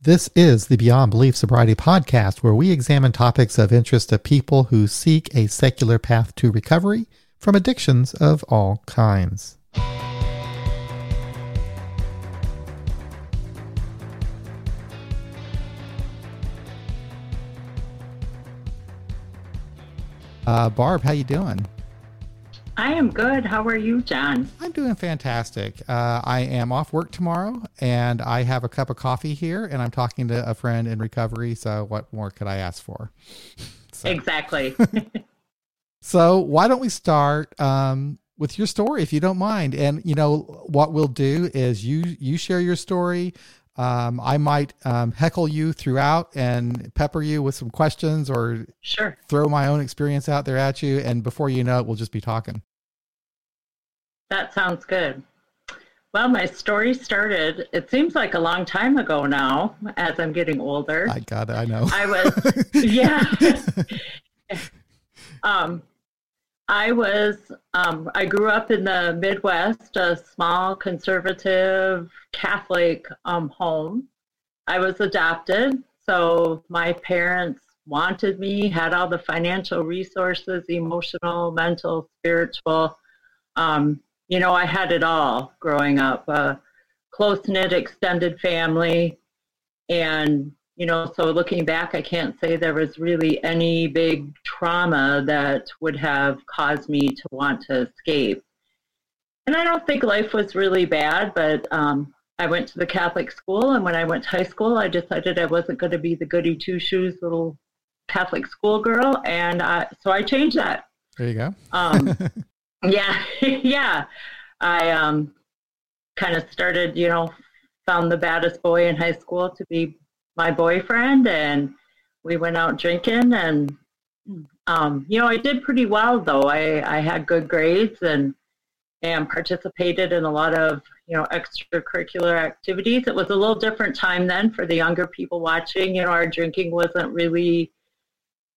This is the Beyond Belief Sobriety podcast, where we examine topics of interest to people who seek a secular path to recovery from addictions of all kinds. Uh, Barb, how you doing? I am good. How are you, John? I'm doing fantastic. Uh, I am off work tomorrow, and I have a cup of coffee here, and I'm talking to a friend in recovery. So, what more could I ask for? So. Exactly. so, why don't we start um, with your story, if you don't mind? And you know what we'll do is you you share your story. Um, I might um, heckle you throughout and pepper you with some questions, or sure throw my own experience out there at you. And before you know it, we'll just be talking. That sounds good. Well, my story started, it seems like a long time ago now, as I'm getting older. I got it, I know. I was, yeah. um, I was, um, I grew up in the Midwest, a small conservative Catholic um, home. I was adopted, so my parents wanted me, had all the financial resources, emotional, mental, spiritual. Um, you know, I had it all growing up a close knit, extended family. And, you know, so looking back, I can't say there was really any big trauma that would have caused me to want to escape. And I don't think life was really bad, but um, I went to the Catholic school. And when I went to high school, I decided I wasn't going to be the goody two shoes little Catholic schoolgirl. And I, so I changed that. There you go. um, Yeah, yeah. I um, kind of started, you know, found the baddest boy in high school to be my boyfriend, and we went out drinking. And um, you know, I did pretty well though. I I had good grades and and participated in a lot of you know extracurricular activities. It was a little different time then for the younger people watching. You know, our drinking wasn't really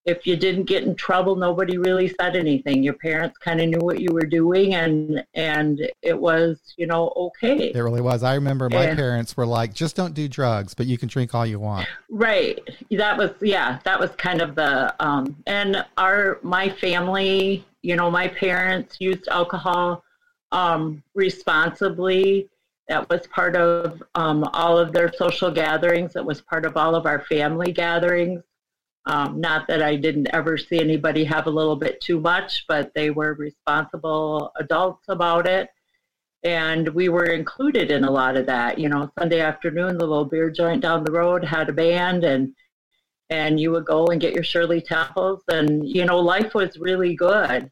if you didn't get in trouble, nobody really said anything. Your parents kind of knew what you were doing, and and it was you know okay. It really was. I remember my and, parents were like, "Just don't do drugs, but you can drink all you want." Right. That was yeah. That was kind of the um, and our my family. You know, my parents used alcohol um, responsibly. That was part of um, all of their social gatherings. It was part of all of our family gatherings. Um, not that I didn't ever see anybody have a little bit too much, but they were responsible adults about it. And we were included in a lot of that. You know, Sunday afternoon, the little beer joint down the road had a band, and and you would go and get your Shirley Temples, and you know, life was really good.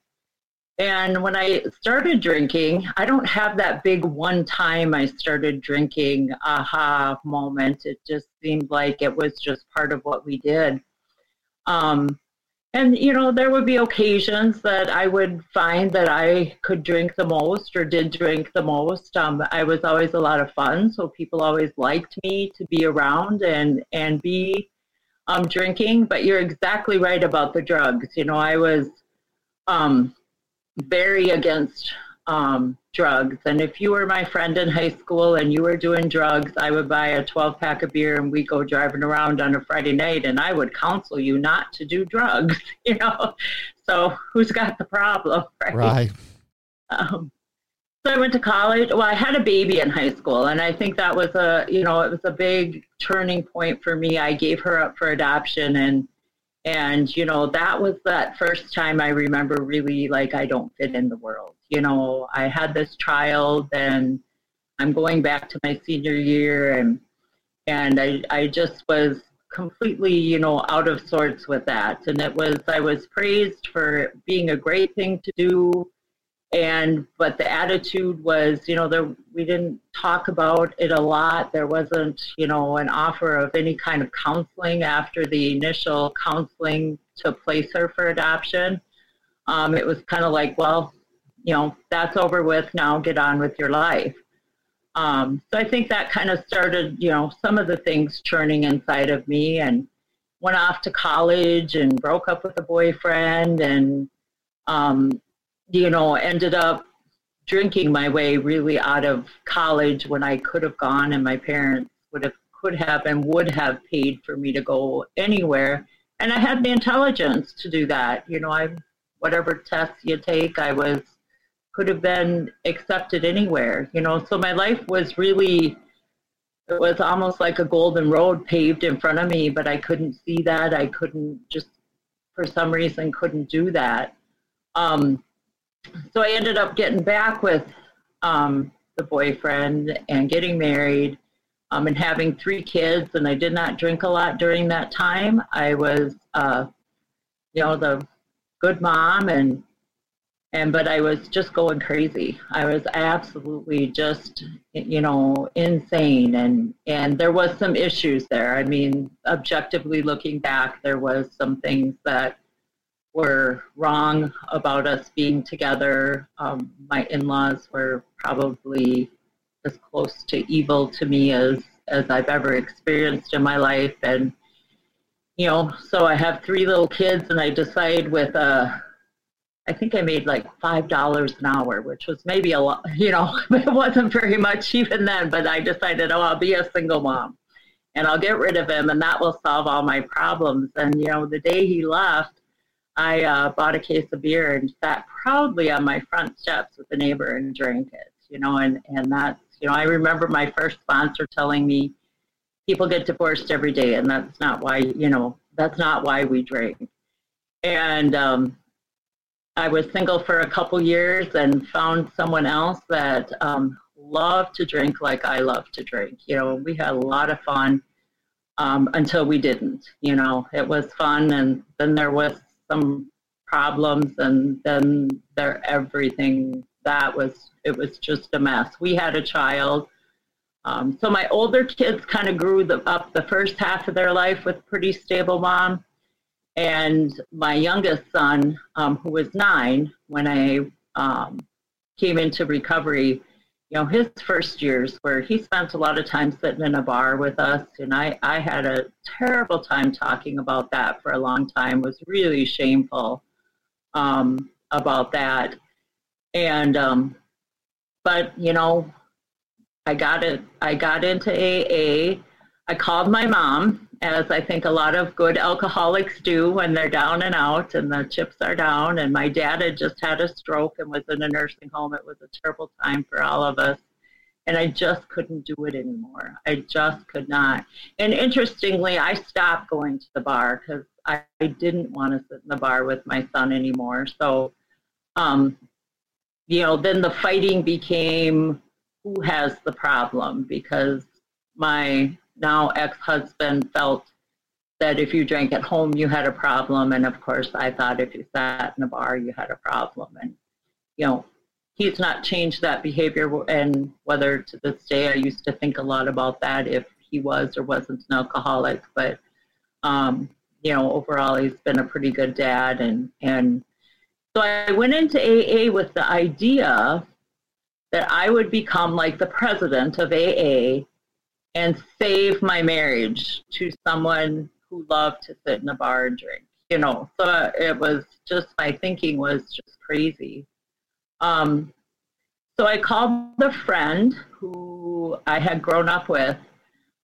And when I started drinking, I don't have that big one time I started drinking aha moment. It just seemed like it was just part of what we did. Um, and you know, there would be occasions that I would find that I could drink the most or did drink the most. Um, I was always a lot of fun, so people always liked me to be around and and be um, drinking. But you're exactly right about the drugs. You know, I was um, very against um, drugs. And if you were my friend in high school and you were doing drugs, I would buy a 12 pack of beer and we go driving around on a Friday night and I would counsel you not to do drugs, you know? So who's got the problem, right? Right. Um, so I went to college. Well, I had a baby in high school, and I think that was a, you know, it was a big turning point for me. I gave her up for adoption, and and you know that was that first time I remember really like I don't fit in the world you know, I had this child and I'm going back to my senior year and and I, I just was completely, you know, out of sorts with that. And it was I was praised for being a great thing to do and but the attitude was, you know, there we didn't talk about it a lot. There wasn't, you know, an offer of any kind of counseling after the initial counseling to place her for adoption. Um, it was kind of like, well, you know, that's over with now, get on with your life. Um, so I think that kind of started, you know, some of the things churning inside of me and went off to college and broke up with a boyfriend and, um, you know, ended up drinking my way really out of college when I could have gone and my parents would have could have and would have paid for me to go anywhere. And I had the intelligence to do that. You know, I whatever tests you take, I was could have been accepted anywhere. You know, so my life was really it was almost like a golden road paved in front of me, but I couldn't see that. I couldn't just for some reason couldn't do that. Um, so I ended up getting back with um, the boyfriend and getting married um, and having three kids. And I did not drink a lot during that time. I was, uh, you know, the good mom and and but I was just going crazy. I was absolutely just you know insane and and there was some issues there. I mean, objectively looking back, there was some things that were wrong about us being together. Um, my in-laws were probably as close to evil to me as as I've ever experienced in my life, and you know, so I have three little kids, and I decide with a I think I made like five dollars an hour, which was maybe a lot. You know, it wasn't very much even then. But I decided, oh, I'll be a single mom, and I'll get rid of him, and that will solve all my problems. And you know, the day he left, I uh, bought a case of beer and sat proudly on my front steps with a neighbor and drank it. You know, and and that's you know, I remember my first sponsor telling me, people get divorced every day, and that's not why you know that's not why we drink. And um, I was single for a couple years and found someone else that um, loved to drink like I love to drink. You know, we had a lot of fun um, until we didn't. You know, it was fun, and then there was some problems and then there everything that was it was just a mess we had a child um, so my older kids kind of grew the, up the first half of their life with pretty stable mom and my youngest son um, who was nine when i um, came into recovery you know, his first years where he spent a lot of time sitting in a bar with us, and I, I had a terrible time talking about that for a long time. Was really shameful um, about that, and um, but you know, I got it. I got into AA. I called my mom, as I think a lot of good alcoholics do when they're down and out and the chips are down. And my dad had just had a stroke and was in a nursing home. It was a terrible time for all of us. And I just couldn't do it anymore. I just could not. And interestingly, I stopped going to the bar because I, I, didn't want to sit in the bar with my son anymore. So, um, you know, then the fighting became who has the problem because my now ex-husband felt that if you drank at home you had a problem. And of course i thought if you sat in a bar you had a problem. And you know he's not changed that behavior. And whether to this day i used to think a lot about that if he was or wasn't an alcoholic. But um, you know overall he's been a pretty good dad. And and so i went into aa with the idea that i would become like the president of aa and save my marriage to someone who loved to sit in a bar and drink. You know, so it was just my thinking was just crazy. Um, so I called the friend who I had grown up with,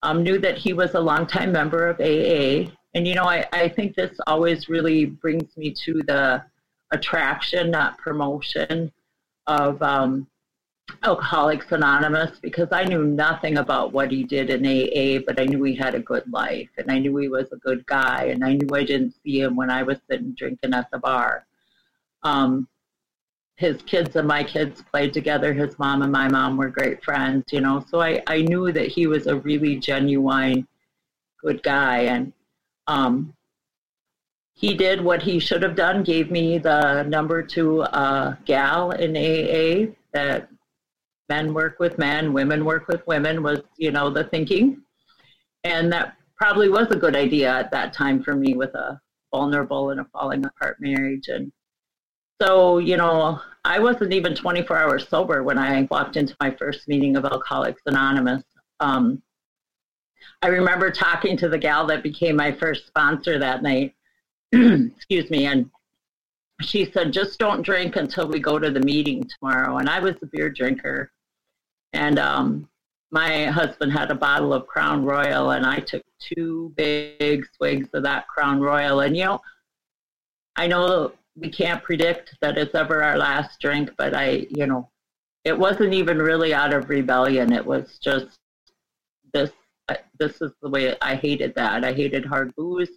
um, knew that he was a longtime member of AA. And, you know, I, I think this always really brings me to the attraction, not promotion, of um, Alcoholics Anonymous because I knew nothing about what he did in AA, but I knew he had a good life and I knew he was a good guy and I knew I didn't see him when I was sitting drinking at the bar. Um, his kids and my kids played together. His mom and my mom were great friends, you know, so I, I knew that he was a really genuine good guy. And um, he did what he should have done, gave me the number to a gal in AA that men work with men, women work with women was, you know, the thinking. And that probably was a good idea at that time for me with a vulnerable and a falling apart marriage. And so, you know, I wasn't even 24 hours sober when I walked into my first meeting of Alcoholics Anonymous. Um, I remember talking to the gal that became my first sponsor that night. Excuse me. And she said, just don't drink until we go to the meeting tomorrow. And I was a beer drinker. And um, my husband had a bottle of Crown Royal, and I took two big swigs of that Crown Royal. And, you know, I know we can't predict that it's ever our last drink, but I, you know, it wasn't even really out of rebellion. It was just this. This is the way I hated that. I hated hard booze.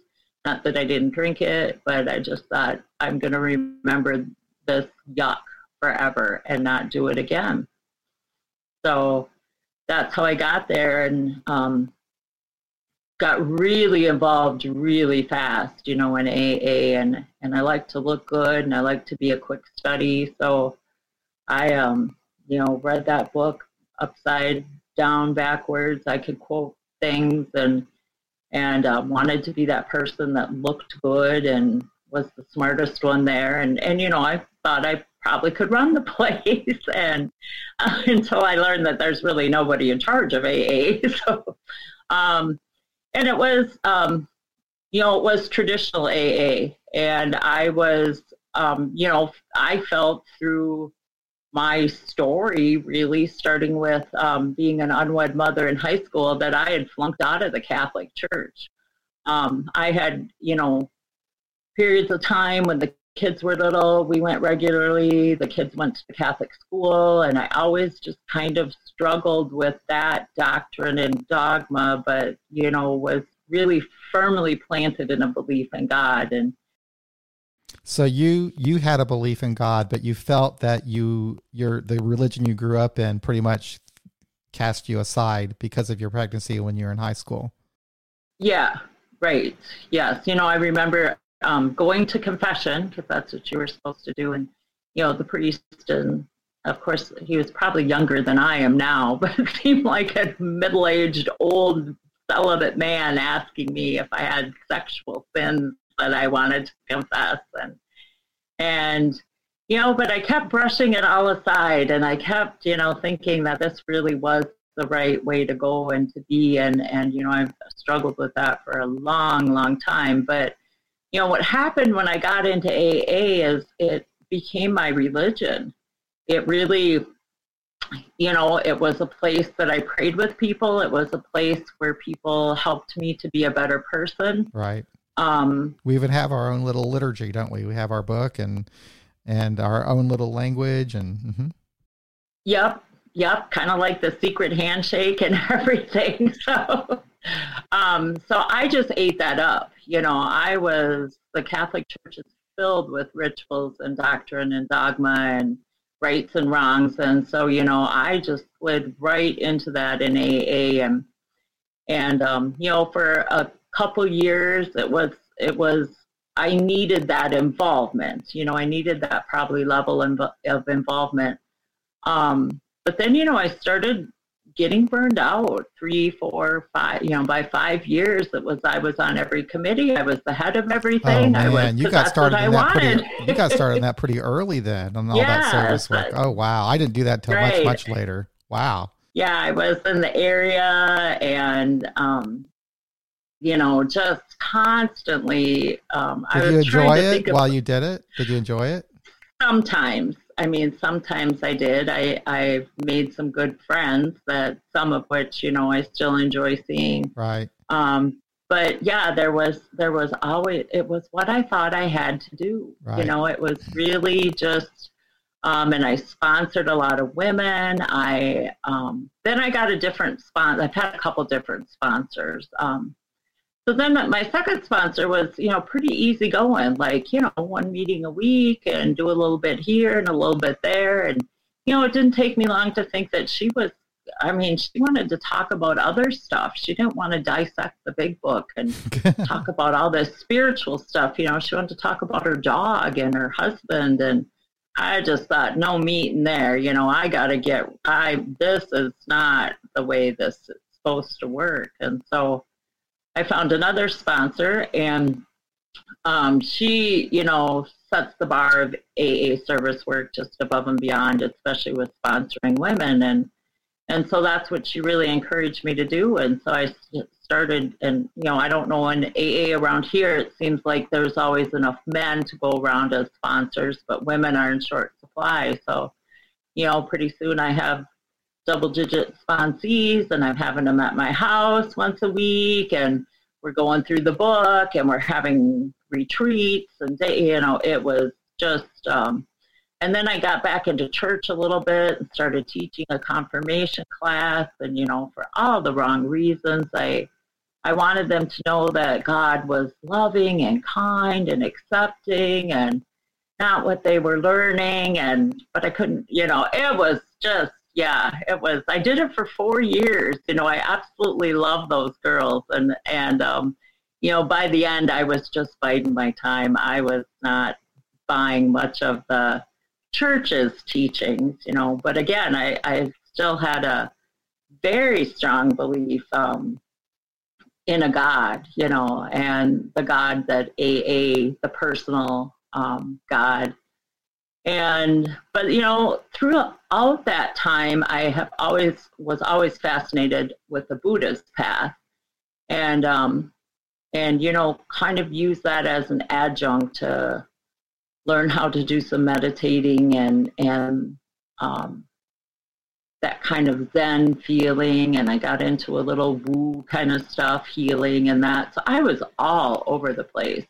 Not that I didn't drink it, but I just thought I'm going to remember this yuck forever and not do it again. So that's how I got there and um, got really involved really fast, you know, in AA. And, and I like to look good and I like to be a quick study. So I, um, you know, read that book upside down, backwards. I could quote things and and uh, wanted to be that person that looked good and was the smartest one there. And and you know, I thought I probably could run the place and uh, until I learned that there's really nobody in charge of AA. So, um, and it was, um, you know, it was traditional AA. And I was, um, you know, I felt through my story really starting with um, being an unwed mother in high school that I had flunked out of the Catholic Church. Um, I had, you know, periods of time when the kids were little, we went regularly. The kids went to the Catholic school, and I always just kind of struggled with that doctrine and dogma, but, you know, was really firmly planted in a belief in God. And so you you had a belief in God, but you felt that you your the religion you grew up in pretty much cast you aside because of your pregnancy when you were in high school. Yeah, right. Yes. You know, I remember um, going to confession because that's what you were supposed to do. And, you know, the priest, and of course, he was probably younger than I am now, but it seemed like a middle aged, old, celibate man asking me if I had sexual sins that I wanted to confess. And, and, you know, but I kept brushing it all aside and I kept, you know, thinking that this really was the right way to go and to be. And, and, you know, I've struggled with that for a long, long time. But, you know, what happened when I got into AA is it became my religion. It really, you know, it was a place that I prayed with people. It was a place where people helped me to be a better person. Right. Um, we even have our own little liturgy, don't we? We have our book and and our own little language and. Mm-hmm. Yep, yep, kind of like the secret handshake and everything. So, um, so I just ate that up. You know, I was the Catholic Church is filled with rituals and doctrine and dogma and rights and wrongs, and so you know, I just slid right into that in AA and and um, you know, for a couple years, it was it was I needed that involvement. You know, I needed that probably level of involvement. Um, but then, you know, I started getting burned out three, four, five, you know, by five years it was I was on every committee. I was the head of everything. Oh, man. I was, you got started in that pretty you got started in that pretty early then on all yeah, that service work. Oh wow. I didn't do that till right. much, much later. Wow. Yeah, I was in the area and um, you know, just constantly um Did you enjoy it while you did it? Did you enjoy it? Sometimes. I mean, sometimes I did. I, I made some good friends that some of which, you know, I still enjoy seeing. Right. Um, but yeah, there was, there was always, it was what I thought I had to do. Right. You know, it was really just, um, and I sponsored a lot of women. I, um, then I got a different sponsor. I've had a couple different sponsors. Um, so then my second sponsor was, you know, pretty easy going, like, you know, one meeting a week and do a little bit here and a little bit there. And, you know, it didn't take me long to think that she was, I mean, she wanted to talk about other stuff. She didn't want to dissect the big book and talk about all this spiritual stuff. You know, she wanted to talk about her dog and her husband. And I just thought, no meeting there. You know, I got to get, I, this is not the way this is supposed to work. And so, I found another sponsor, and um, she, you know, sets the bar of AA service work just above and beyond, especially with sponsoring women, and and so that's what she really encouraged me to do. And so I started, and you know, I don't know in AA around here, it seems like there's always enough men to go around as sponsors, but women are in short supply. So, you know, pretty soon I have double digit sponsees and I'm having them at my house once a week and we're going through the book and we're having retreats and they, you know, it was just, um, and then I got back into church a little bit and started teaching a confirmation class and, you know, for all the wrong reasons, I, I wanted them to know that God was loving and kind and accepting and not what they were learning and but I couldn't you know it was just yeah it was I did it for 4 years you know I absolutely love those girls and and um you know by the end I was just biding my time I was not buying much of the church's teachings you know but again I I still had a very strong belief um in a God, you know, and the God that AA, the personal um, God. And but you know, throughout that time, I have always was always fascinated with the Buddha's path, and um, and you know, kind of use that as an adjunct to learn how to do some meditating and and um, that kind of Zen feeling, and I got into a little woo kind of stuff, healing and that. So I was all over the place.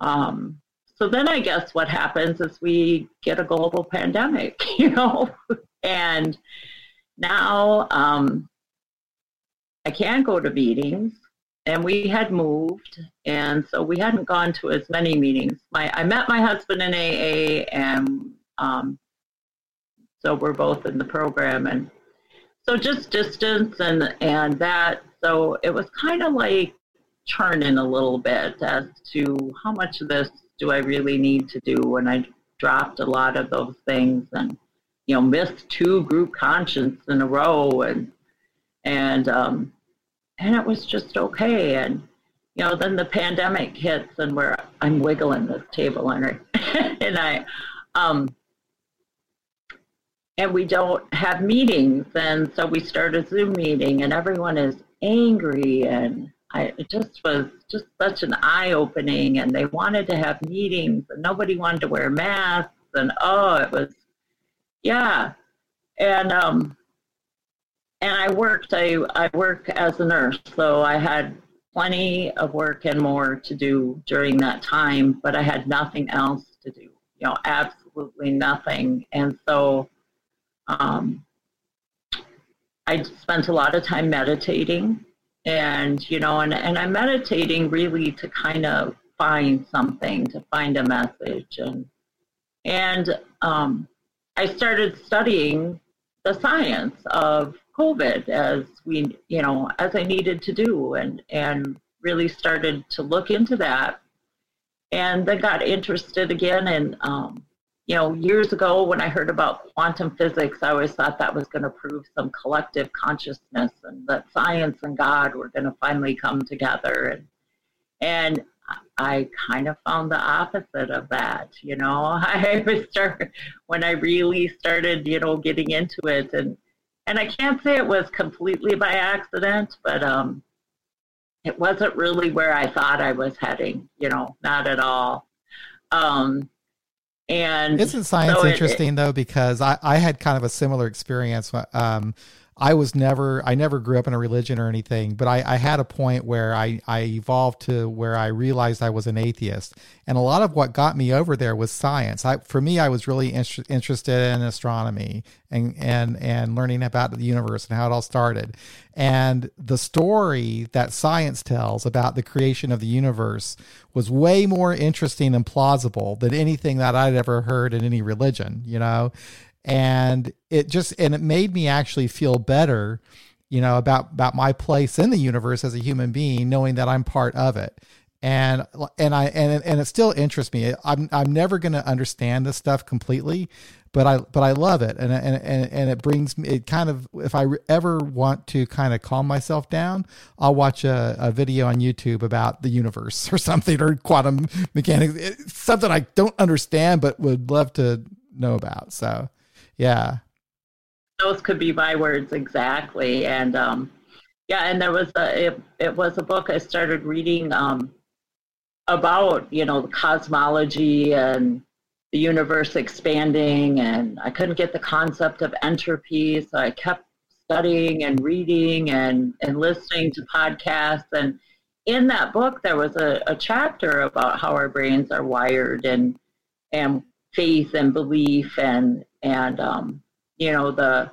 Um, so then I guess what happens is we get a global pandemic, you know, and now um, I can't go to meetings. And we had moved, and so we hadn't gone to as many meetings. My I met my husband in AA, and um, so we're both in the program and so just distance and and that so it was kind of like churning a little bit as to how much of this do I really need to do and I dropped a lot of those things and you know missed two group conscience in a row and and um and it was just okay and you know then the pandemic hits and where I'm wiggling this table and and I um and we don't have meetings. And so we start a Zoom meeting, and everyone is angry. And I, it just was just such an eye opening. And they wanted to have meetings, and nobody wanted to wear masks. And oh, it was, yeah. And um, and I worked. I I work as a nurse, so I had plenty of work and more to do during that time. But I had nothing else to do. You know, absolutely nothing. And so um, I spent a lot of time meditating and, you know, and, and I'm meditating really to kind of find something, to find a message. And, and um, I started studying the science of COVID as we, you know, as I needed to do and, and really started to look into that. And then got interested again in um, you know, years ago when I heard about quantum physics, I always thought that was going to prove some collective consciousness and that science and God were going to finally come together. And, and I kind of found the opposite of that. You know, I was start when I really started, you know, getting into it, and and I can't say it was completely by accident, but um, it wasn't really where I thought I was heading. You know, not at all. Um, and isn't science so interesting it, though? Because I, I had kind of a similar experience. Um, I was never, I never grew up in a religion or anything, but I, I had a point where I, I evolved to where I realized I was an atheist. And a lot of what got me over there was science. I, for me, I was really inter- interested in astronomy and, and, and learning about the universe and how it all started. And the story that science tells about the creation of the universe was way more interesting and plausible than anything that I'd ever heard in any religion, you know? And it just and it made me actually feel better you know about about my place in the universe as a human being knowing that i'm part of it. And and i and and it still interests me. I'm i'm never going to understand this stuff completely but i but i love it. And and and, and it brings me it kind of if i ever want to kind of calm myself down i'll watch a, a video on youtube about the universe or something or quantum mechanics. It's something i don't understand but would love to know about. So yeah. Those could be my words exactly. And um, yeah, and there was a it, it was a book I started reading um, about you know the cosmology and the universe expanding, and I couldn't get the concept of entropy, so I kept studying and reading and, and listening to podcasts. And in that book, there was a, a chapter about how our brains are wired and and faith and belief and and um, you know the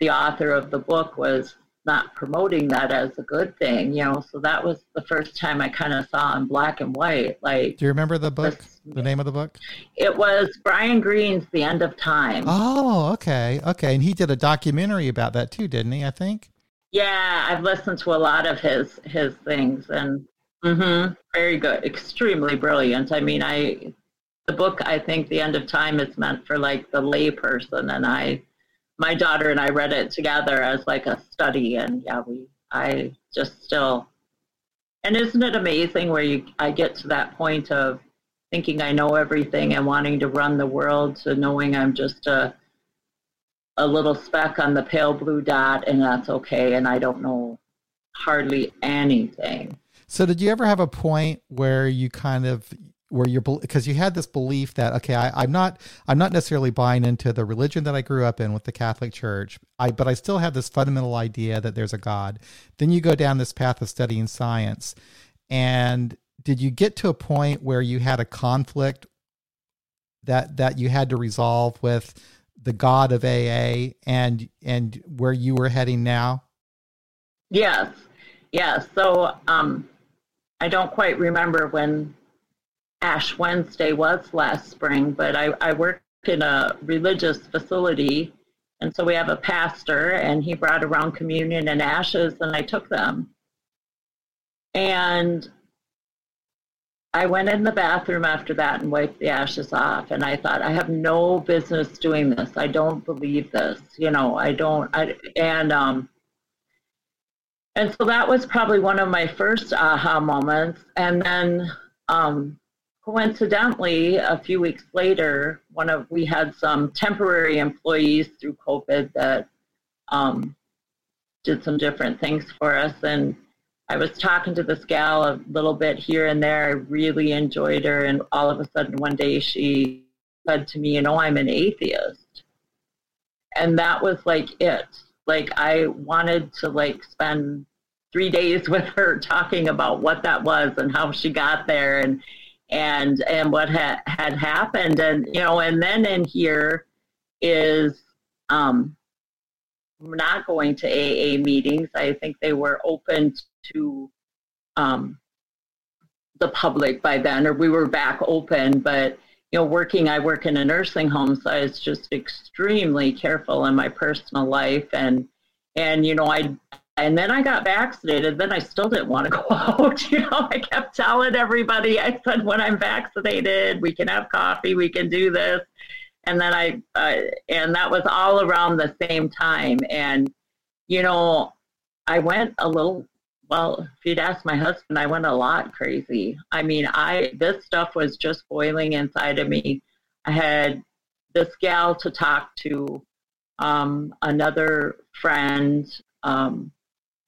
the author of the book was not promoting that as a good thing, you know. So that was the first time I kind of saw in black and white. Like, do you remember the book? This, the name of the book? It was Brian Greene's The End of Time. Oh, okay, okay. And he did a documentary about that too, didn't he? I think. Yeah, I've listened to a lot of his his things, and mm-hmm, very good, extremely brilliant. I mean, I the book I think The End of Time is meant for like the layperson, and I my daughter and I read it together as like a study, and yeah, we I just still. And isn't it amazing where you I get to that point of thinking I know everything and wanting to run the world to knowing I'm just a a little speck on the pale blue dot and that's okay and I don't know hardly anything. So did you ever have a point where you kind of where you're because you had this belief that okay I, am not i'm not necessarily buying into the religion that i grew up in with the catholic church. I but i still have this fundamental idea that there's a god. Then you go down this path of studying science. And did you get to a point where you had a conflict that that you had to resolve with the god of aa and and where you were heading now? Yes yes so um i don't quite remember when Ash Wednesday was last spring, but I, I worked in a religious facility. And so we have a pastor, and he brought around communion and ashes, and I took them. And I went in the bathroom after that and wiped the ashes off. And I thought, I have no business doing this. I don't believe this. You know, I don't. I, and, um, and so that was probably one of my first aha moments. And then um, coincidentally, a few weeks later, one of we had some temporary employees through COVID that um, did some different things for us, and I was talking to this gal a little bit here and there. I really enjoyed her, and all of a sudden one day she said to me, "You know, I'm an atheist," and that was like it. Like I wanted to like spend three days with her talking about what that was and how she got there and and and what ha- had happened and you know and then in here is um not going to AA meetings. I think they were open to um, the public by then, or we were back open. But you know, working, I work in a nursing home, so I was just extremely careful in my personal life, and and you know, I and then I got vaccinated. Then I still didn't want to go out. You know, I kept telling everybody, I said, when I'm vaccinated, we can have coffee, we can do this. And then I, uh, and that was all around the same time. And, you know, I went a little, well, if you'd ask my husband, I went a lot crazy. I mean, I, this stuff was just boiling inside of me. I had this gal to talk to, um, another friend, um,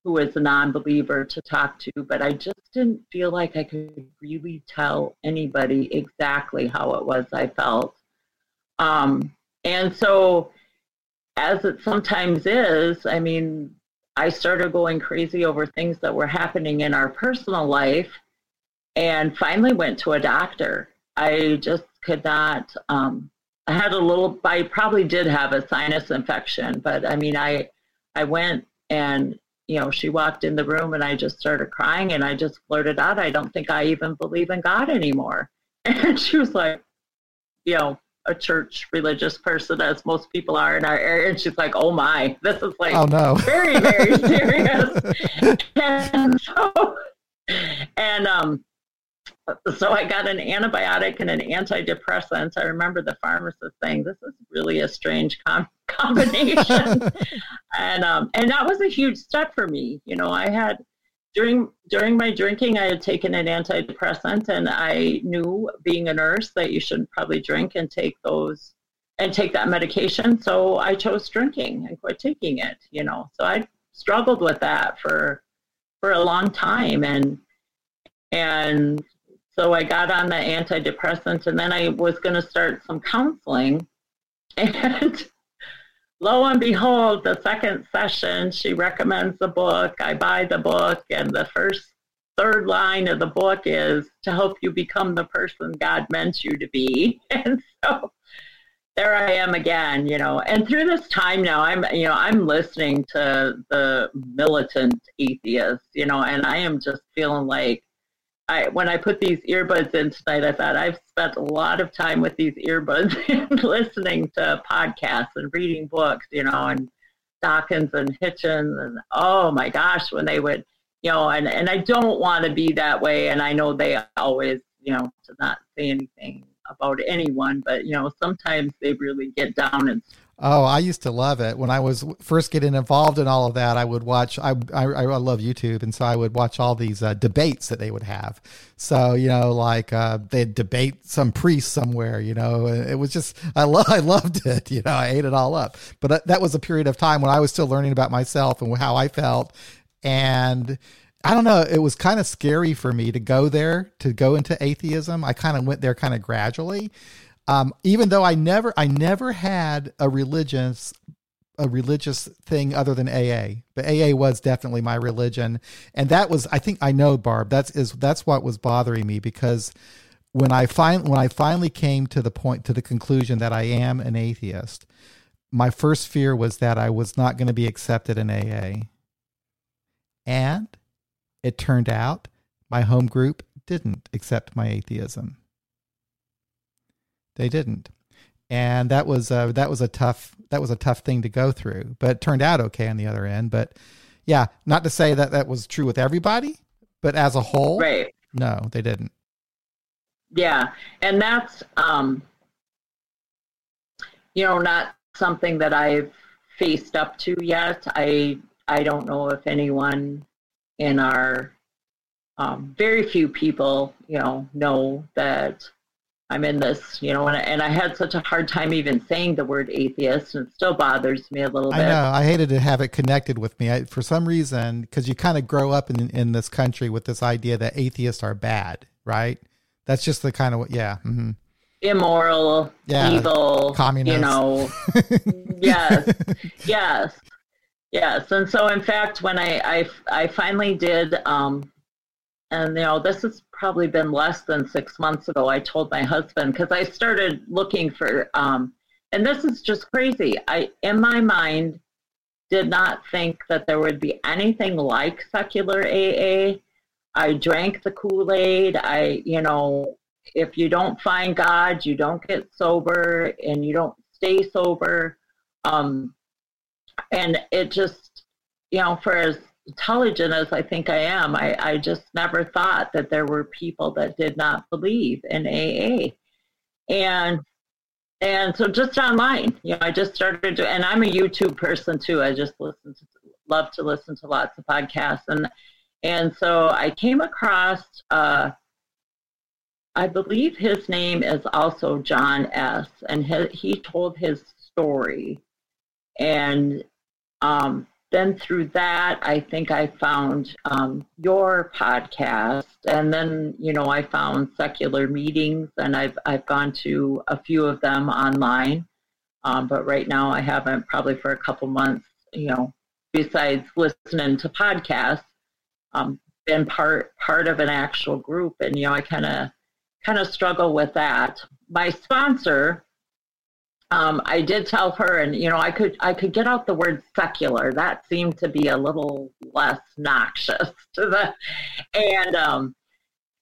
who was a non-believer to talk to, but I just didn't feel like I could really tell anybody exactly how it was I felt. Um, and so, as it sometimes is, I mean, I started going crazy over things that were happening in our personal life, and finally went to a doctor. I just could not. Um, I had a little. I probably did have a sinus infection, but I mean, I I went and you know, she walked in the room and I just started crying and I just blurted out, I don't think I even believe in God anymore. And she was like, you know, a church religious person as most people are in our area. And she's like, oh my, this is like oh, no. very, very serious. and so, and um, so I got an antibiotic and an antidepressant. I remember the pharmacist saying, "This is really a strange com- combination," and um, and that was a huge step for me. You know, I had during during my drinking, I had taken an antidepressant, and I knew, being a nurse, that you shouldn't probably drink and take those and take that medication. So I chose drinking and quit taking it. You know, so I struggled with that for for a long time, and and so I got on the antidepressant and then I was going to start some counseling. And lo and behold, the second session, she recommends the book. I buy the book, and the first third line of the book is to help you become the person God meant you to be. And so there I am again, you know. And through this time now, I'm, you know, I'm listening to the militant atheists, you know, and I am just feeling like I, when I put these earbuds in tonight, I thought I've spent a lot of time with these earbuds and listening to podcasts and reading books, you know, and Dawkins and Hitchens. And oh my gosh, when they would, you know, and, and I don't want to be that way. And I know they always, you know, to not say anything about anyone, but, you know, sometimes they really get down and Oh, I used to love it when I was first getting involved in all of that. I would watch. I I, I love YouTube, and so I would watch all these uh, debates that they would have. So you know, like uh, they'd debate some priest somewhere. You know, it was just I love I loved it. You know, I ate it all up. But that, that was a period of time when I was still learning about myself and how I felt, and I don't know. It was kind of scary for me to go there to go into atheism. I kind of went there kind of gradually um, even though I never I never had a religious a religious thing other than AA, but AA was definitely my religion, and that was I think I know Barb. That's is that's what was bothering me because when I find when I finally came to the point to the conclusion that I am an atheist, my first fear was that I was not going to be accepted in AA, and it turned out my home group didn't accept my atheism. They didn't, and that was uh, that was a tough that was a tough thing to go through. But it turned out okay on the other end. But yeah, not to say that that was true with everybody, but as a whole, right? No, they didn't. Yeah, and that's um, you know not something that I've faced up to yet. I I don't know if anyone in our um, very few people, you know, know that I'm in this, you know, and I, and I had such a hard time even saying the word atheist, and it still bothers me a little bit. I know. I hated to have it connected with me I, for some reason because you kind of grow up in in this country with this idea that atheists are bad, right? That's just the kind of yeah. Mm-hmm. Immoral, yeah, evil, communist. You know, yes, yes, yes. And so, in fact, when I I, I finally did um, and you know this has probably been less than six months ago i told my husband because i started looking for um, and this is just crazy. I in my mind did not think that there would be anything like secular aa i drank the kool-aid. I you know if you don't find god you don't get sober and you don't stay sober. Um, and it just you know for as intelligent as I think I am, I, I just never thought that there were people that did not believe in AA. And and so just online, you know, I just started to, and I'm a YouTube person too. I just listen to, love to listen to lots of podcasts. And, and so I came across, uh, I believe his name is also John S. And he, he told his story. And um, then through that, I think I found um, your podcast, and then you know I found secular meetings, and I've I've gone to a few of them online, um, but right now I haven't probably for a couple months. You know, besides listening to podcasts, um, been part part of an actual group, and you know I kind of kind of struggle with that. My sponsor um, I did tell her, and you know, I could I could get out the word secular. That seemed to be a little less noxious to the, and um,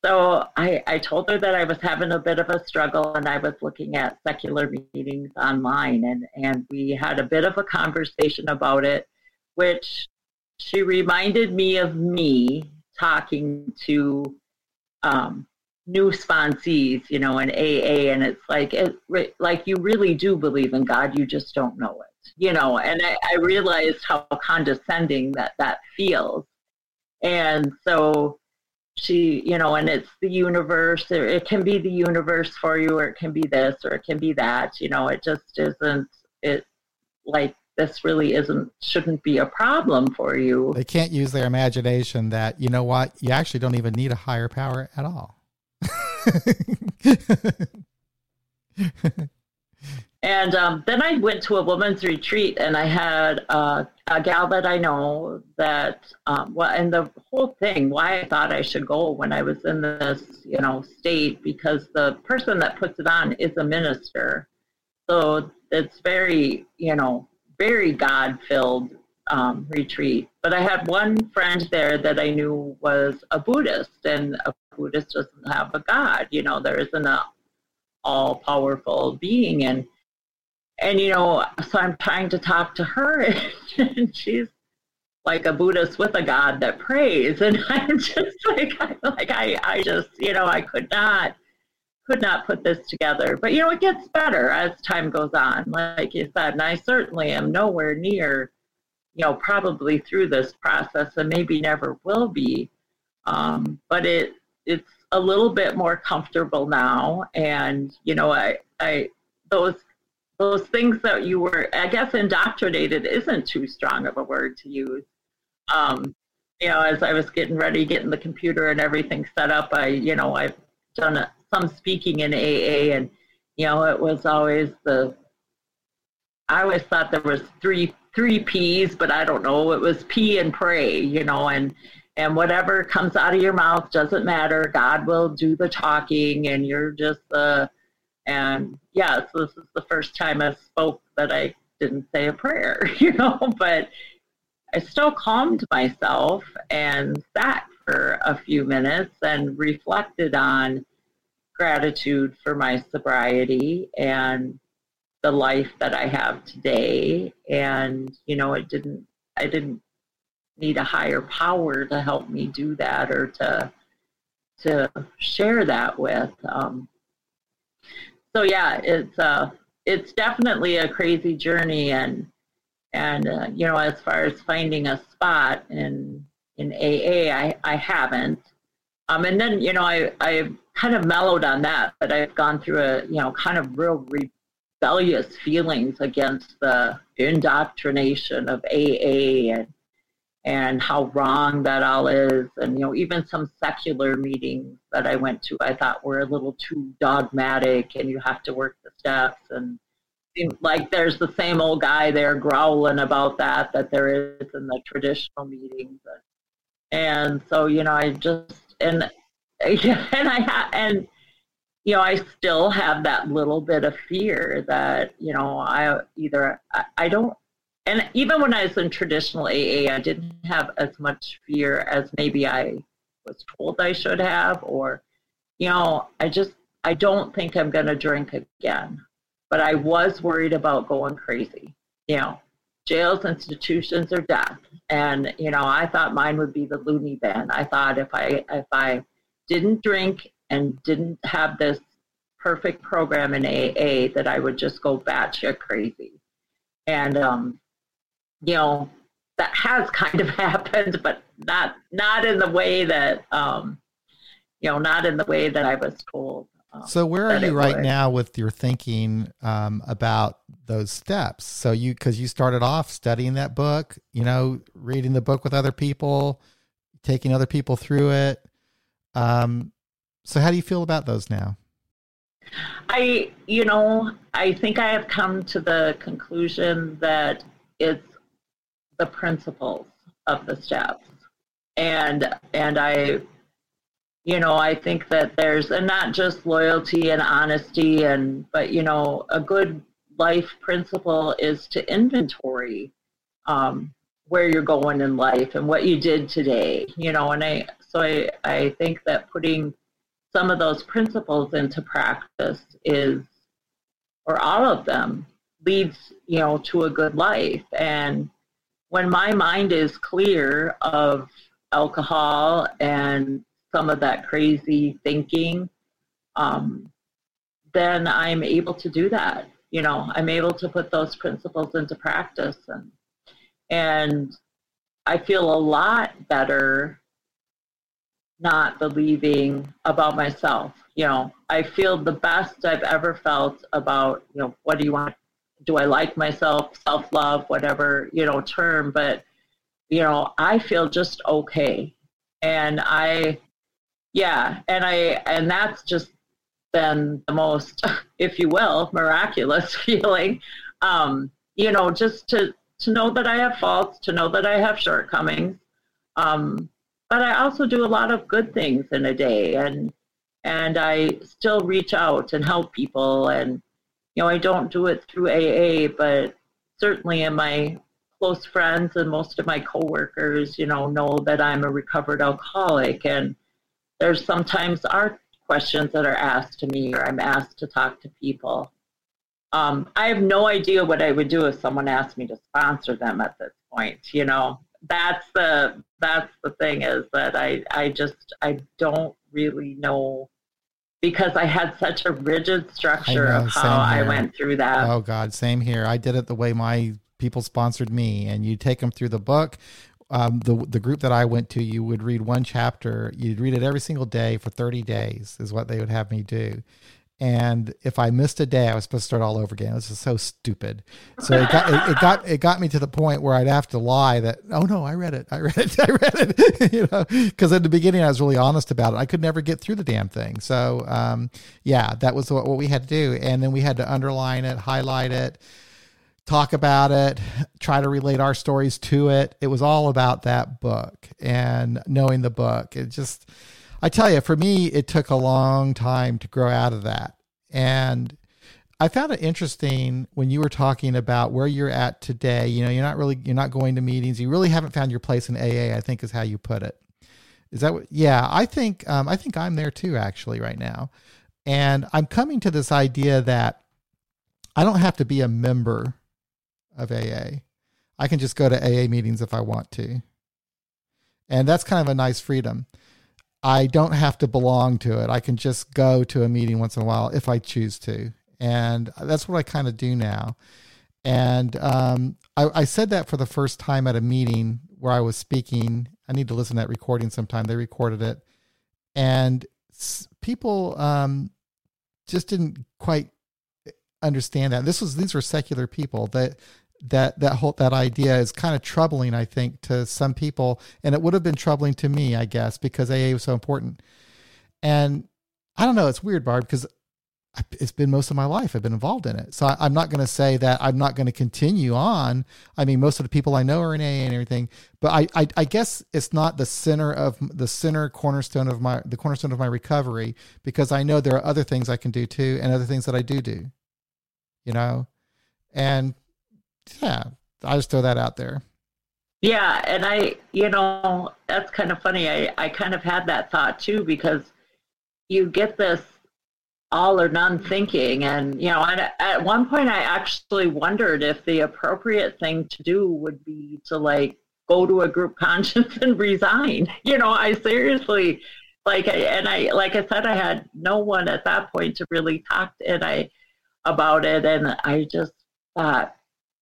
so I I told her that I was having a bit of a struggle, and I was looking at secular meetings online, and and we had a bit of a conversation about it, which she reminded me of me talking to um, new sponsees, you know, in AA, and it's like it like you really do believe in God, you just don't know it, you know. And I, I realized how condescending that that feels, and so she, you know, and it's the universe. Or it can be the universe for you, or it can be this, or it can be that. You know, it just isn't. It like this really isn't shouldn't be a problem for you. They can't use their imagination that you know what you actually don't even need a higher power at all. And um, then I went to a women's retreat, and I had uh, a gal that I know that, um, well, and the whole thing, why I thought I should go when I was in this, you know, state, because the person that puts it on is a minister. So it's very, you know, very God filled um, retreat. But I had one friend there that I knew was a Buddhist, and a Buddhist doesn't have a God. You know, there isn't a all powerful being, and and you know, so I'm trying to talk to her, and she's like a Buddhist with a God that prays, and I'm just like, like I, I just, you know, I could not, could not put this together. But you know, it gets better as time goes on, like you said, and I certainly am nowhere near, you know, probably through this process, and maybe never will be. Um, but it, it's a little bit more comfortable now, and you know, I, I, those those things that you were, I guess, indoctrinated isn't too strong of a word to use. Um, you know, as I was getting ready, getting the computer and everything set up, I, you know, I've done a, some speaking in AA, and you know, it was always the. I always thought there was three three P's, but I don't know. It was P and pray, you know, and and whatever comes out of your mouth doesn't matter. God will do the talking, and you're just the and yeah, so this is the first time I spoke that I didn't say a prayer, you know, but I still calmed myself and sat for a few minutes and reflected on gratitude for my sobriety and the life that I have today. And, you know, it didn't, I didn't need a higher power to help me do that or to, to share that with. Um, so yeah, it's uh, it's definitely a crazy journey, and and uh, you know, as far as finding a spot in in AA, I I haven't. Um, and then you know, I I kind of mellowed on that, but I've gone through a you know kind of real rebellious feelings against the indoctrination of AA and and how wrong that all is. And, you know, even some secular meetings that I went to, I thought were a little too dogmatic and you have to work the steps. And like there's the same old guy there growling about that, that there is in the traditional meetings. And so, you know, I just, and, and I, ha- and, you know, I still have that little bit of fear that, you know, I either, I, I don't, and even when I was in traditional AA, I didn't have as much fear as maybe I was told I should have, or, you know, I just, I don't think I'm going to drink again. But I was worried about going crazy. You know, jails, institutions, or death. And, you know, I thought mine would be the loony bin. I thought if I, if I didn't drink and didn't have this perfect program in AA, that I would just go batshit crazy. And, um, you know, that has kind of happened, but not not in the way that um, you know, not in the way that I was told. Um, so where are you right would. now with your thinking um, about those steps? So you because you started off studying that book, you know, reading the book with other people, taking other people through it. Um, so how do you feel about those now? I, you know, I think I have come to the conclusion that it's the principles of the steps and and i you know i think that there's and not just loyalty and honesty and but you know a good life principle is to inventory um, where you're going in life and what you did today you know and i so i i think that putting some of those principles into practice is or all of them leads you know to a good life and when my mind is clear of alcohol and some of that crazy thinking, um, then I'm able to do that. You know, I'm able to put those principles into practice, and and I feel a lot better not believing about myself. You know, I feel the best I've ever felt about you know what do you want do I like myself, self love, whatever, you know, term, but, you know, I feel just okay. And I, yeah, and I and that's just been the most, if you will, miraculous feeling. Um, you know, just to to know that I have faults, to know that I have shortcomings. Um, but I also do a lot of good things in a day, and and I still reach out and help people. And you know, I don't do it through AA, but certainly in my close friends and most of my coworkers, you know, know that I'm a recovered alcoholic, and there's sometimes are questions that are asked to me, or I'm asked to talk to people. Um, I have no idea what I would do if someone asked me to sponsor them at this point. You know, that's the that's the thing is that I I just I don't really know because I had such a rigid structure know, of how I went through that. Oh God, same here. I did it the way my people sponsored me, and you take them through the book. Um, the the group that I went to, you would read one chapter. You'd read it every single day for thirty days, is what they would have me do. And if I missed a day, I was supposed to start all over again. This is so stupid. So it got it, it, got it got me to the point where I'd have to lie that oh no, I read it, I read it, I read it. you know, because at the beginning I was really honest about it. I could never get through the damn thing. So um, yeah, that was what, what we had to do, and then we had to underline it, highlight it, talk about it, try to relate our stories to it. It was all about that book and knowing the book. It just I tell you, for me, it took a long time to grow out of that. And I found it interesting when you were talking about where you're at today. You know, you're not really, you're not going to meetings. You really haven't found your place in AA, I think is how you put it. Is that what, yeah, I think, um, I think I'm there too, actually, right now. And I'm coming to this idea that I don't have to be a member of AA. I can just go to AA meetings if I want to. And that's kind of a nice freedom. I don't have to belong to it. I can just go to a meeting once in a while if I choose to. And that's what I kind of do now. And um, I, I, said that for the first time at a meeting where I was speaking. I need to listen to that recording sometime. They recorded it. And people um, just didn't quite understand that. This was these were secular people that that that whole that idea is kind of troubling i think to some people. And it would have been troubling to me i guess because aa was so important. And i don't know it's weird barb because it's been most of my life i've been involved in it. So I, am not going to say that i'm not going to continue on. I mean most of the people i know are in aa and everything but I, I i guess it's not the center of the center cornerstone of my the cornerstone of my recovery because i know there are other things i can do too and other things that i do do you know? And yeah, I just throw that out there. Yeah, and I, you know, that's kind of funny. I, I kind of had that thought too because you get this all or none thinking, and you know, at, at one point I actually wondered if the appropriate thing to do would be to like go to a group conscience and resign. You know, I seriously like, and I like I said, I had no one at that point to really talk to, and I about it, and I just thought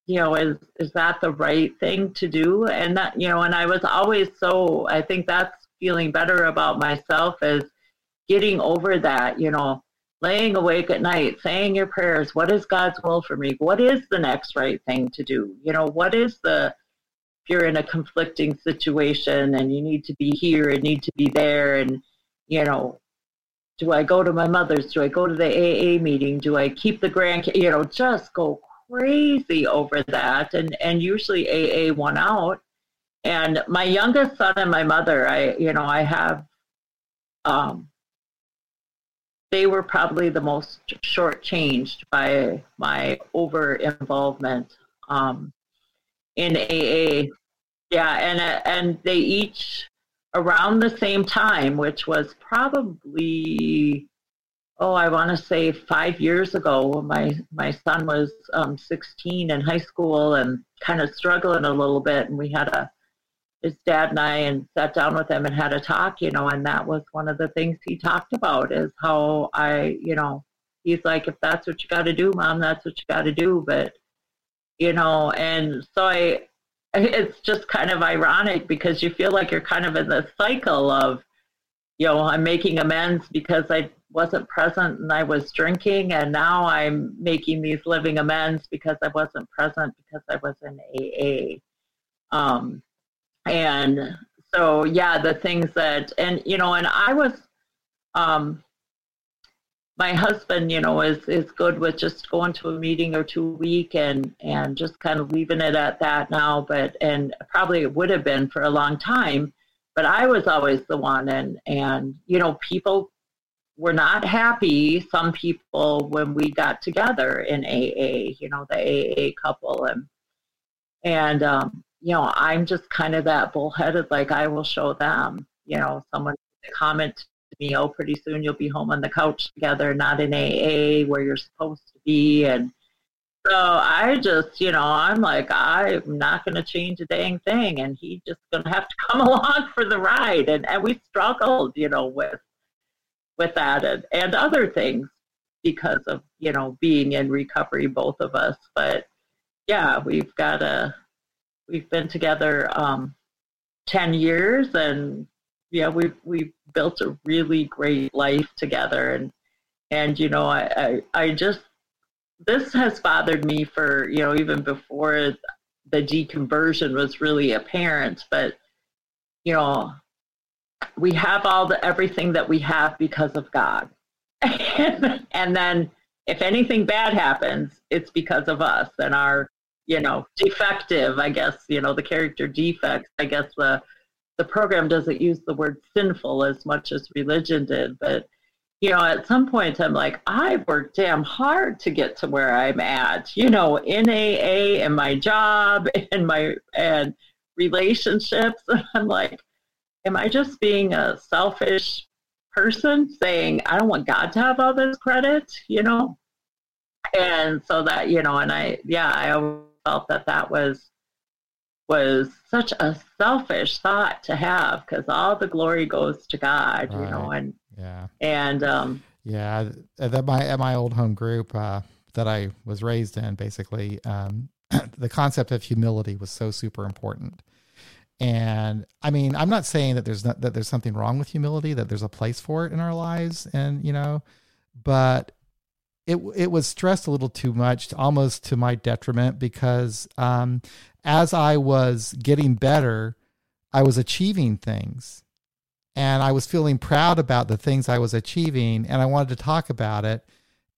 you know, is is that the right thing to do? And that, you know, and I was always so I think that's feeling better about myself is getting over that, you know, laying awake at night, saying your prayers, what is God's will for me? What is the next right thing to do? You know, what is the if you're in a conflicting situation and you need to be here and need to be there and you know do I go to my mother's? Do I go to the AA meeting? Do I keep the grand? You know, just go crazy over that, and and usually AA won out. And my youngest son and my mother, I you know I have, um, they were probably the most shortchanged by my over involvement um, in AA. Yeah, and and they each around the same time, which was probably oh, I want to say five years ago, my my son was um, 16 in high school and kind of struggling a little bit, and we had a his dad and I and sat down with him and had a talk, you know, and that was one of the things he talked about is how I, you know, he's like, if that's what you got to do, mom, that's what you got to do, but you know, and so I, it's just kind of ironic because you feel like you're kind of in the cycle of, you know, I'm making amends because I wasn't present and I was drinking, and now I'm making these living amends because I wasn't present because I was in AA. Um, and so, yeah, the things that, and you know, and I was, um, my husband, you know, is is good with just going to a meeting or two a week and and just kind of leaving it at that now. But and probably it would have been for a long time, but I was always the one, and and you know, people were not happy. Some people when we got together in AA, you know, the AA couple, and and um, you know, I'm just kind of that bullheaded, like I will show them. You know, someone comment to me, oh, pretty soon you'll be home on the couch together, not in AA where you're supposed to be, and so I just, you know, I'm like, I'm not going to change a dang thing, and he's just going to have to come along for the ride, and and we struggled, you know, with with that and, and other things because of you know being in recovery both of us. But yeah we've got a we've been together um, 10 years and yeah we've we've built a really great life together. And and you know I, I i just this has bothered me for you know even before the deconversion was really apparent. But you know we have all the everything that we have because of God. and then if anything bad happens, it's because of us and our, you know, defective, I guess, you know, the character defects. I guess the the program doesn't use the word sinful as much as religion did, but you know, at some point I'm like, I've worked damn hard to get to where I'm at, you know, in AA and my job and my and relationships. And I'm like, am I just being a selfish person saying, I don't want God to have all this credit, you know? And so that, you know, and I, yeah, I always felt that that was, was such a selfish thought to have because all the glory goes to God, right. you know, and, yeah. And, um, yeah, that my, at my old home group, uh, that I was raised in, basically, um, the concept of humility was so super important and I mean, I'm not saying that there's not that there's something wrong with humility, that there's a place for it in our lives, and you know, but it it was stressed a little too much, almost to my detriment, because um, as I was getting better, I was achieving things, and I was feeling proud about the things I was achieving, and I wanted to talk about it,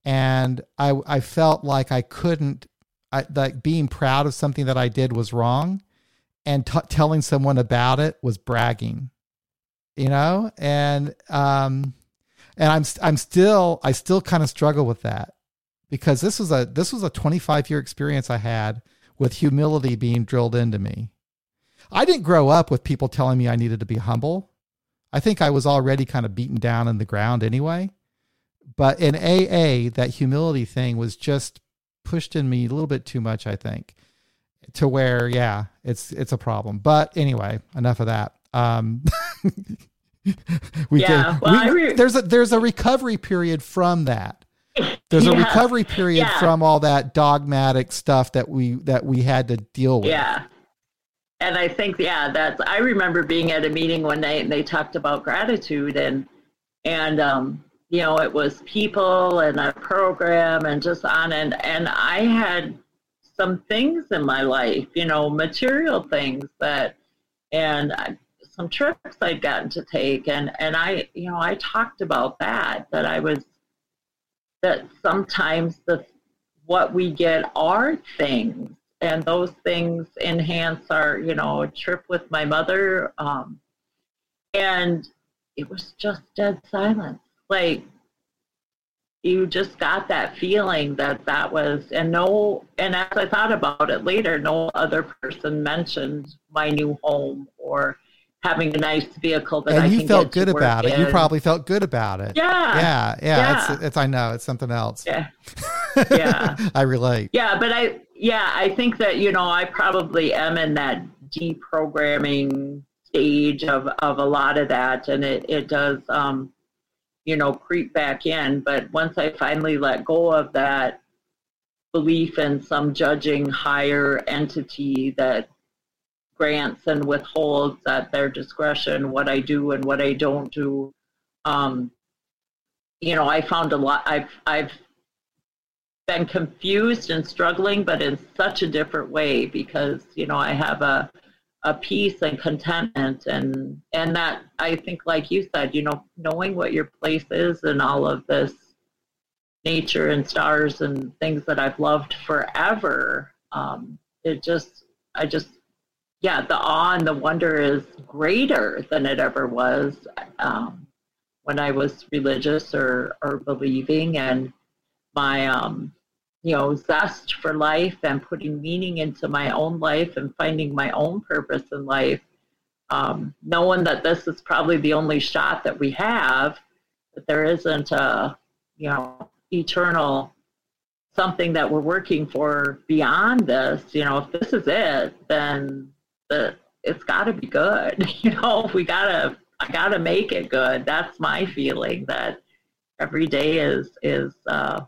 and I I felt like I couldn't, I, like being proud of something that I did was wrong and t- telling someone about it was bragging you know? And um and i'm i'm still i still kind of struggle with that because this was a this was a 25 year experience i had with humility being drilled into me. I didn't grow up with people telling me i needed to be humble. I think i was already kind of beaten down in the ground anyway. But in aa that humility thing was just pushed in me a little bit too much i think to where yeah it's it's a problem. But anyway enough of that. Um we yeah, can well, we, re- there's a there's a recovery period from that. There's yeah, a recovery period yeah. from all that dogmatic stuff that we that we had to deal with. Yeah. And i think yeah that's i remember being at a meeting one night and they talked about gratitude and and um you know it was people and a program and just on and and i had some things in my life, you know, material things that, and I, some trips I'd gotten to take. And, and I, you know, I talked about that, that I was, that sometimes the, what we get are things and those things enhance our, you know, trip with my mother. Um, and it was just dead silence. Like you just got that feeling that that was and no and as i thought about it later no other person mentioned my new home or having a nice vehicle that and I you felt good about in. it. You probably felt good about it. Yeah. Yeah yeah, yeah. It's, it's i know it's something else. Yeah. Yeah. I relate. Yeah but i yeah i think that you know i probably am in that deprogramming stage of of a lot of that and it it does um you know, creep back in. But once I finally let go of that belief in some judging higher entity that grants and withholds at their discretion what I do and what I don't do, um, you know, I found a lot. I've I've been confused and struggling, but in such a different way because you know I have a a peace and contentment and and that I think like you said, you know, knowing what your place is and all of this nature and stars and things that I've loved forever. Um, it just I just yeah, the awe and the wonder is greater than it ever was um, when I was religious or, or believing. And my, um, you know, zest for life and putting meaning into my own life and finding my own purpose in life, um, knowing that this is probably the only shot that we have, that there isn't a, you know, eternal something that we're working for beyond this. You know, if this is it, then the it's got to be good. You know, we gotta I gotta make it good. That's my feeling that every day is is uh,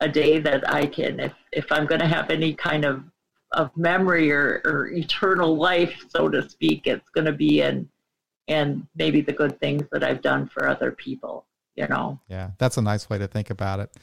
a day that I can if if I'm going to have any kind of of memory or, or eternal life, so to speak, it's going to be in in maybe the good things that I've done for other people. You know. Yeah, that's a nice way to think about it.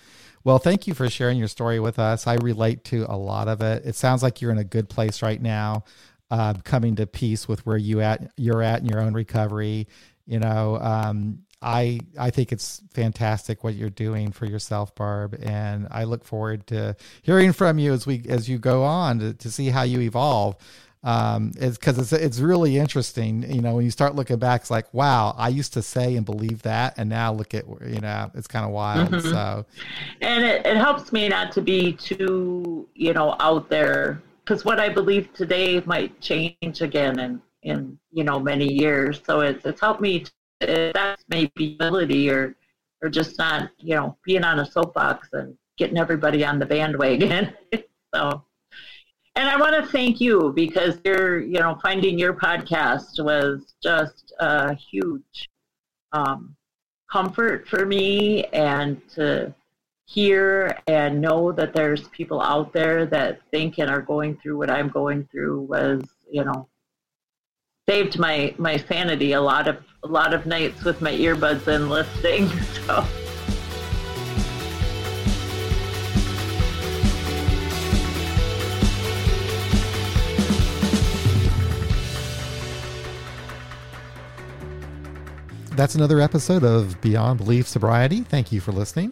Well, thank you for sharing your story with us. I relate to a lot of it. It sounds like you're in a good place right now uh, coming to peace with where you at you're at in your own recovery. You know, um, I I think it's fantastic what you're doing for yourself, Barb, and I look forward to hearing from you as we as you go on to, to see how you evolve. Um, it's because it's it's really interesting. You know, when you start looking back, it's like, wow, I used to say and believe that, and now look at you know, it's kind of wild. Mm-hmm. So, and it, it helps me not to be too you know out there because what I believe today might change again in in you know many years. So it's it's helped me. To, that's maybe ability or or just not you know being on a soapbox and getting everybody on the bandwagon. so. And I want to thank you because your, you know, finding your podcast was just a huge um, comfort for me, and to hear and know that there's people out there that think and are going through what I'm going through was, you know, saved my my sanity a lot of a lot of nights with my earbuds in listening. So That's another episode of Beyond Belief Sobriety. Thank you for listening.